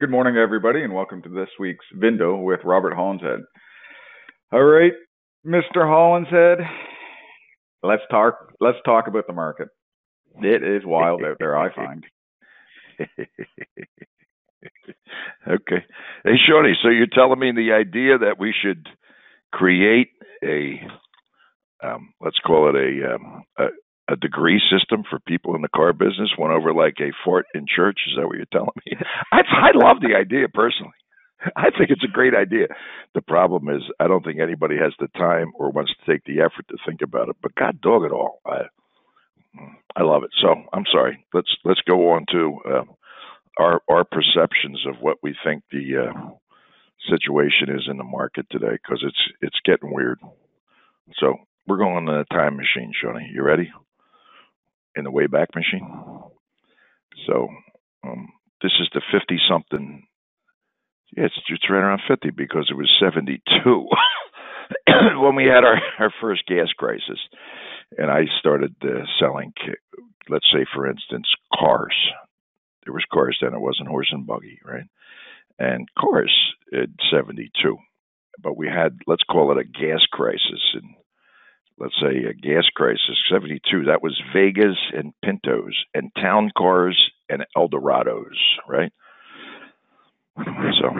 Good morning, everybody, and welcome to this week's Vindo with Robert Hollinshead. All right, Mr. Hollinshead, let's talk. Let's talk about the market. It is wild out there. I find. okay. Hey, Shorty. So you're telling me the idea that we should create a, um, let's call it a, um, a a degree system for people in the car business went over like a fort in church. Is that what you're telling me? I, I love the idea personally. I think it's a great idea. The problem is, I don't think anybody has the time or wants to take the effort to think about it. But God dog it all, I I love it. So I'm sorry. Let's let's go on to uh, our our perceptions of what we think the uh, situation is in the market today because it's it's getting weird. So we're going in a time machine, Shoney. You ready? In the Wayback Machine. So um, this is the 50 something. Yeah, it's, it's right around 50 because it was 72 when we had our, our first gas crisis. And I started uh, selling, let's say, for instance, cars. There was cars then, it wasn't horse and buggy, right? And cars at 72. But we had, let's call it a gas crisis in let's say a gas crisis 72 that was vegas and pintos and town cars and eldorados right? So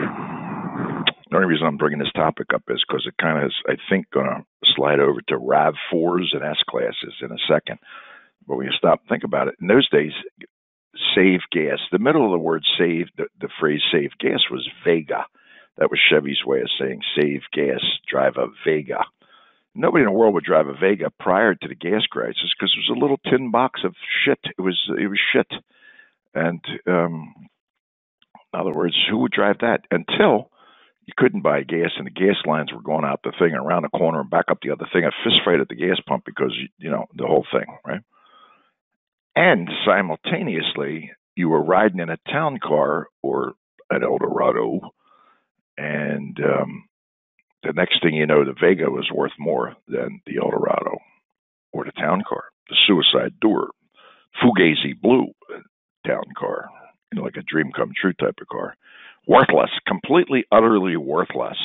the only reason i'm bringing this topic up is because it kind of is i think going to slide over to rav 4s and s classes in a second. But when you stop and think about it. In those days save gas the middle of the word save the, the phrase save gas was vega. That was chevy's way of saying save gas drive a vega nobody in the world would drive a Vega prior to the gas crisis because it was a little tin box of shit. It was it was shit, and um, in other words, who would drive that until you couldn't buy gas and the gas lines were going out the thing around the corner and back up the other thing. A fist fight at the gas pump because you know the whole thing, right? And simultaneously, you were riding in a town car or an Eldorado, and um, the next thing you know, the Vega was worth more than the Eldorado or the town car, the Suicide Door, Fugazi Blue town car, you know, like a dream come true type of car. Worthless, completely, utterly worthless.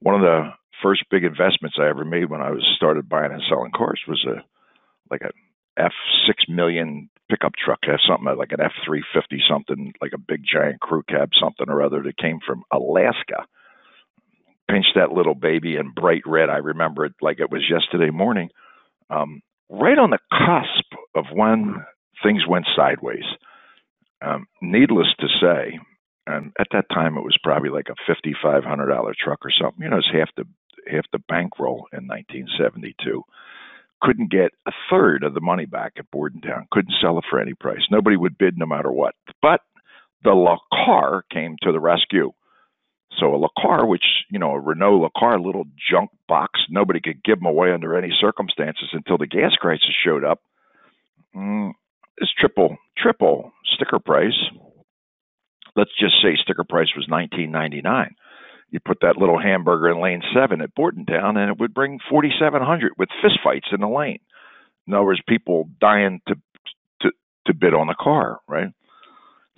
One of the first big investments I ever made when I was started buying and selling cars was a like a F six million pickup truck, something like an F three fifty something, like a big giant crew cab something or other that came from Alaska pinched that little baby in bright red. I remember it like it was yesterday morning. Um, right on the cusp of when things went sideways. Um, needless to say, and at that time it was probably like a fifty five hundred dollar truck or something. You know, it's half the half the bankroll in 1972. Couldn't get a third of the money back at Bordentown. Couldn't sell it for any price. Nobody would bid no matter what. But the Le Car came to the rescue. So a Le Car, which you know a Renault Le Car, little junk box, nobody could give them away under any circumstances until the gas crisis showed up. Mm, it's triple triple sticker price. Let's just say sticker price was nineteen ninety nine. You put that little hamburger in lane seven at Bordentown, and it would bring forty seven hundred with fistfights in the lane. In other words, people dying to to to bid on the car, right?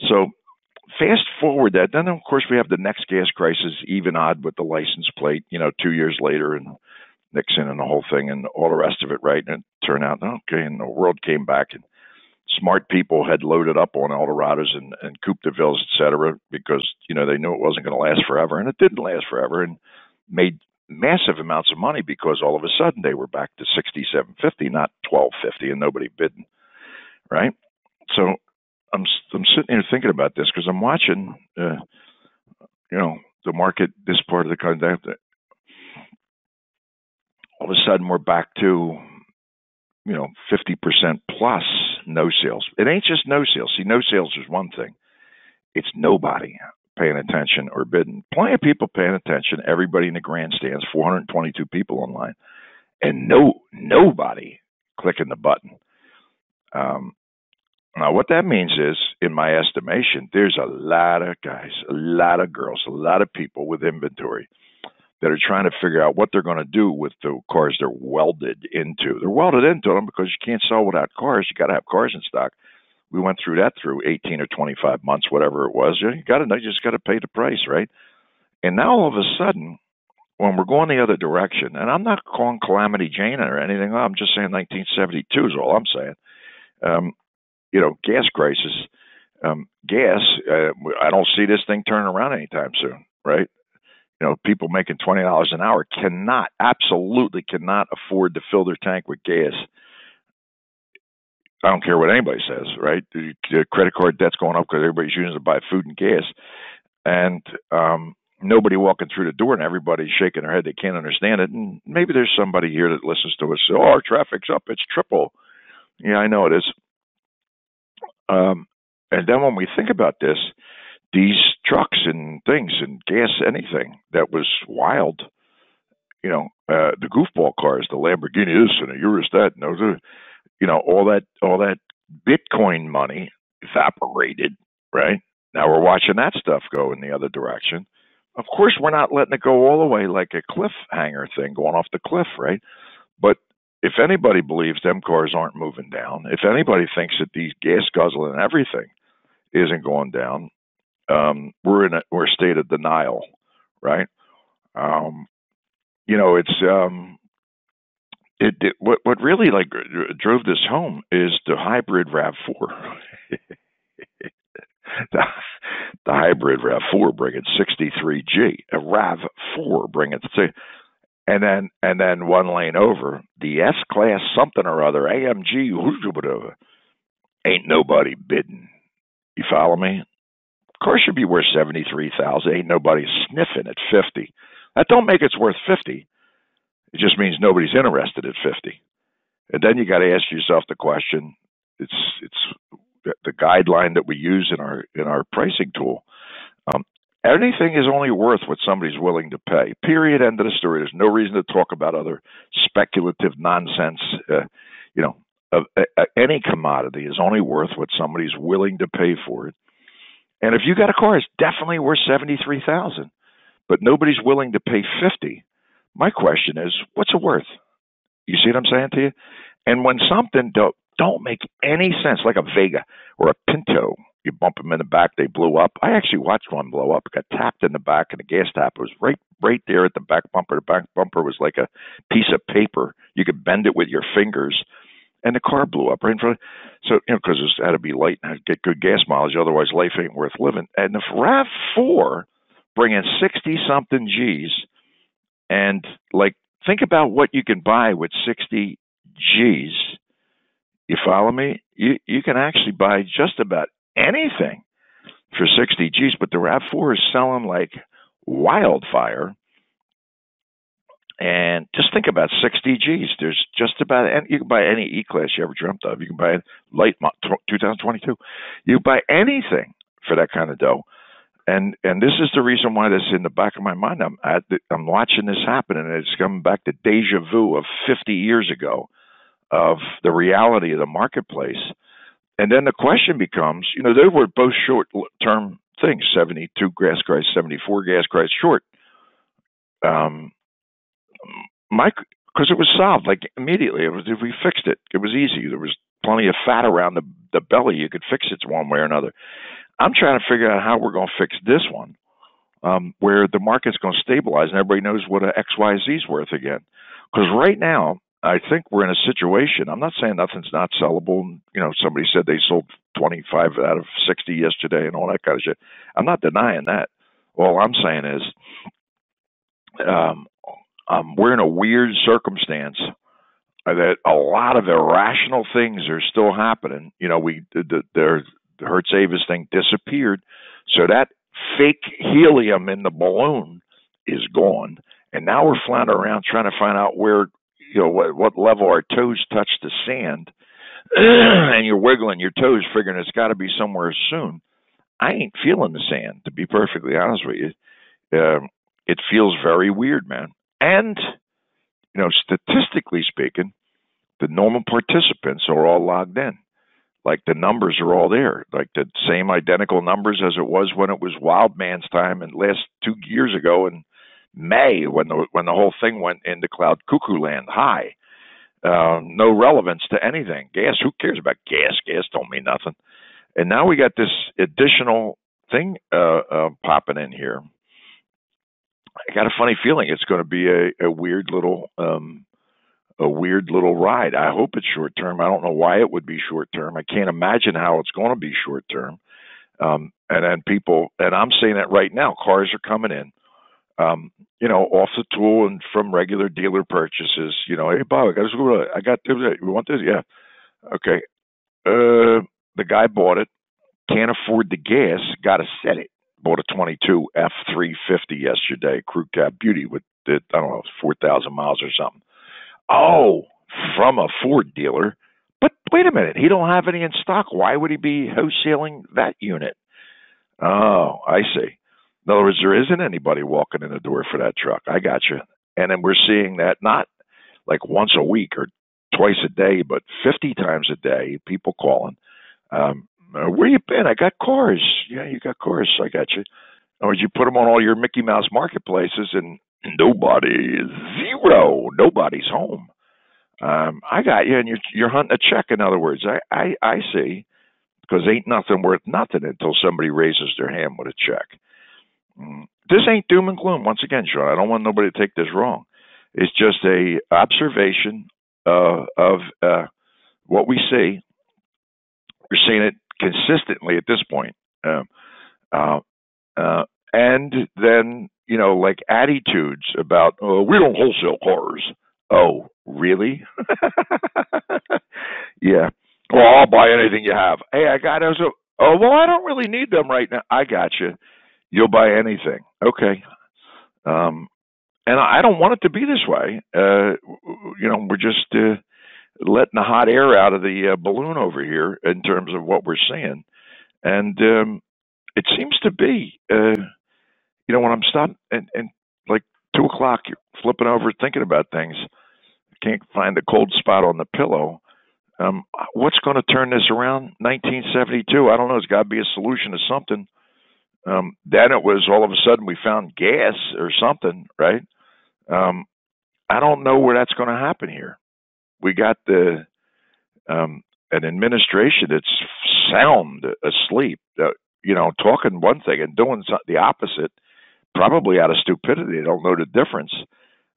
So fast forward that, then of course we have the next gas crisis, even odd with the license plate, you know, two years later and Nixon and the whole thing and all the rest of it, right? And it turned out okay, and the world came back and smart people had loaded up on Eldorados and, and Coupe de Villes, et cetera, because, you know, they knew it wasn't going to last forever and it didn't last forever and made massive amounts of money because all of a sudden they were back to sixty seven fifty, not twelve fifty, and nobody bidding, right? So I'm I'm sitting here thinking about this because I'm watching, uh, you know, the market this part of the country. All of a sudden, we're back to, you know, 50% plus no sales. It ain't just no sales. See, no sales is one thing. It's nobody paying attention or bidding. Plenty of people paying attention. Everybody in the grandstands, 422 people online, and no nobody clicking the button. Um, now, what that means is, in my estimation, there's a lot of guys, a lot of girls, a lot of people with inventory that are trying to figure out what they're going to do with the cars they're welded into. They're welded into them because you can't sell without cars. You got to have cars in stock. we went through that through 18 or 25 months, whatever it was. You got to, you just got to pay the price, right? And now all of a sudden, when we're going the other direction, and I'm not calling Calamity Jane or anything, I'm just saying 1972 is all I'm saying. Um, you know, gas crisis, um, gas. Uh, I don't see this thing turning around anytime soon, right? You know, people making twenty dollars an hour cannot, absolutely cannot afford to fill their tank with gas. I don't care what anybody says, right? The credit card debt's going up because everybody's using it to buy food and gas, and um, nobody walking through the door and everybody's shaking their head. They can't understand it. And maybe there's somebody here that listens to us. Oh, our traffic's up. It's triple. Yeah, I know it is. Um, and then when we think about this, these trucks and things and gas, anything that was wild, you know, uh, the goofball cars, the Lamborghini this and the Urus that, and those, you know, all that, all that Bitcoin money evaporated, right? Now we're watching that stuff go in the other direction. Of course, we're not letting it go all the way like a cliffhanger thing going off the cliff, right? But if anybody believes them cars aren't moving down, if anybody thinks that these gas guzzling and everything isn't going down, um, we're in a we're a state of denial, right? Um, you know, it's um, it, it what what really like drove this home is the hybrid Rav Four. the, the hybrid RAV4 bringing 63G, a RAV4 bringing and then and then one lane over the S class something or other AMG ain't nobody bidding. You follow me? Of course, should be worth seventy three thousand. Ain't nobody sniffing at fifty. That don't make it's worth fifty. It just means nobody's interested at fifty. And then you got to ask yourself the question: It's it's the guideline that we use in our in our pricing tool. Um, anything is only worth what somebody's willing to pay. Period. End of the story. There's no reason to talk about other speculative nonsense. Uh, you know, uh, uh, any commodity is only worth what somebody's willing to pay for it. And if you got a car, it's definitely worth seventy three thousand, but nobody's willing to pay fifty. My question is, what's it worth? You see what I'm saying to you? And when something don't don't make any sense, like a Vega or a Pinto. You bump them in the back, they blew up. I actually watched one blow up. It got tapped in the back, and the gas tap was right, right there at the back bumper. The back bumper was like a piece of paper. You could bend it with your fingers, and the car blew up right in front. Of, so you know, because it had to be light and get good gas mileage. Otherwise, life ain't worth living. And the Rav Four bringing sixty something G's, and like think about what you can buy with sixty G's you follow me? You you can actually buy just about anything for 60 G's, but the RAV4 is selling like wildfire. And just think about 60 G's. There's just about any, you can buy any E class you ever dreamt of. You can buy late 2022. You buy anything for that kind of dough. And and this is the reason why this is in the back of my mind. I'm at the, I'm watching this happen, and it's coming back to deja vu of 50 years ago of the reality of the marketplace. And then the question becomes, you know, they were both short term things 72 gas price, 74 gas price short. Um, my, because it was solved like immediately. It was, if we fixed it, it was easy. There was plenty of fat around the, the belly. You could fix it one way or another. I'm trying to figure out how we're going to fix this one, um, where the market's going to stabilize and everybody knows what a XYZ is worth again. Because right now, I think we're in a situation. I'm not saying nothing's not sellable. You know, somebody said they sold 25 out of 60 yesterday and all that kind of shit. I'm not denying that. All I'm saying is, um, um, we're in a weird circumstance that a lot of irrational things are still happening. You know, we the, the, the Hertz Avis thing disappeared, so that fake helium in the balloon is gone, and now we're floundering around trying to find out where you know what what level our toes touch the sand, and you're wiggling your toes, figuring it's got to be somewhere soon. I ain't feeling the sand, to be perfectly honest with you. Um, it feels very weird, man. And you know, statistically speaking, the normal participants are all logged in. Like the numbers are all there, like the same identical numbers as it was when it was Wild Man's time and last two years ago, and May when the when the whole thing went into cloud cuckoo land high. Uh, no relevance to anything. Gas, who cares about gas? Gas don't mean nothing. and now we got this additional thing uh, uh, popping in here. I got a funny feeling it's going to be a, a weird little um, a weird little ride. I hope it's short term. I don't know why it would be short term. I can't imagine how it's going to be short term. Um, and then people, and I'm saying that right now, cars are coming in, um, you know, off the tool and from regular dealer purchases. You know, hey Bob, I got this. I got this. You want this? Yeah. Okay. Uh, the guy bought it, can't afford the gas, got to set it. Bought a 22 F350 yesterday, crew cab beauty with I don't know 4,000 miles or something. Oh, from a Ford dealer. But wait a minute, he don't have any in stock. Why would he be wholesaling that unit? Oh, I see. In other words, there isn't anybody walking in the door for that truck. I got you. And then we're seeing that not like once a week or twice a day, but 50 times a day, people calling. Um, uh, where you been? I got cars. Yeah, you got cars. I got you. Or you put them on all your Mickey Mouse marketplaces and nobody, zero, nobody's home. Um, I got you, and you're you're hunting a check. In other words, I I, I see, because ain't nothing worth nothing until somebody raises their hand with a check. Mm. This ain't doom and gloom. Once again, Sean, I don't want nobody to take this wrong. It's just a observation uh, of uh, what we see. We're seeing it consistently at this point, um, uh, uh, and then you know, like attitudes about oh, we don't wholesale cars. Oh, really? yeah. Well, I'll buy anything you have. Hey, I got those. Oh, well, I don't really need them right now. I got you. You'll buy anything. Okay. Um, and I don't want it to be this way. Uh, you know, we're just uh, letting the hot air out of the uh, balloon over here in terms of what we're seeing, and um, it seems to be. Uh, you know, when I'm stopping and, and like two o'clock, you're flipping over, thinking about things, can't find the cold spot on the pillow. Um, what's going to turn this around? 1972. I don't know. There's got to be a solution to something. Um, then it was all of a sudden we found gas or something, right? Um, I don't know where that's going to happen here. We got the um, an administration that's sound asleep, uh, you know, talking one thing and doing the opposite probably out of stupidity, they don't know the difference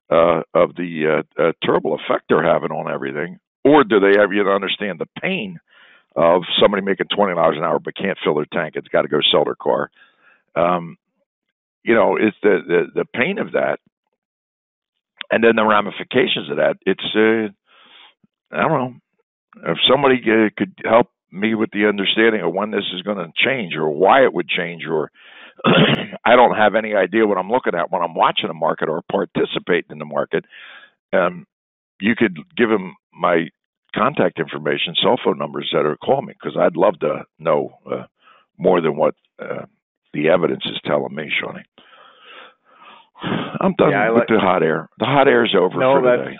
uh, of the uh, uh, terrible effect they're having on everything, or do they ever yet understand the pain of somebody making twenty dollars an hour but can't fill their tank? It's got to go sell their car. Um, you know, it's the, the the pain of that, and then the ramifications of that. It's uh, I don't know if somebody uh, could help me with the understanding of when this is going to change or why it would change or I don't have any idea what I'm looking at when I'm watching a market or participating in the market. Um, you could give him my contact information, cell phone numbers that are call me because I'd love to know uh, more than what uh, the evidence is telling me, Shawnee. I'm done yeah, with like, the hot air. The hot air is over no, for today.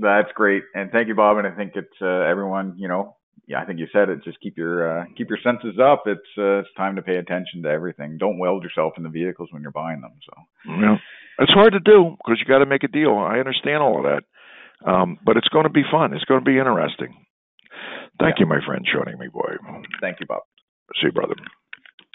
That's great, and thank you, Bob. And I think it's uh, everyone. You know, yeah, I think you said it. Just keep your uh, keep your senses up. It's uh, it's time to pay attention to everything. Don't weld yourself in the vehicles when you're buying them. So yeah, it's hard to do because you got to make a deal. I understand all of that, um, but it's going to be fun. It's going to be interesting. Thank yeah. you, my friend, joining me, boy. Thank you, Bob. See you, brother.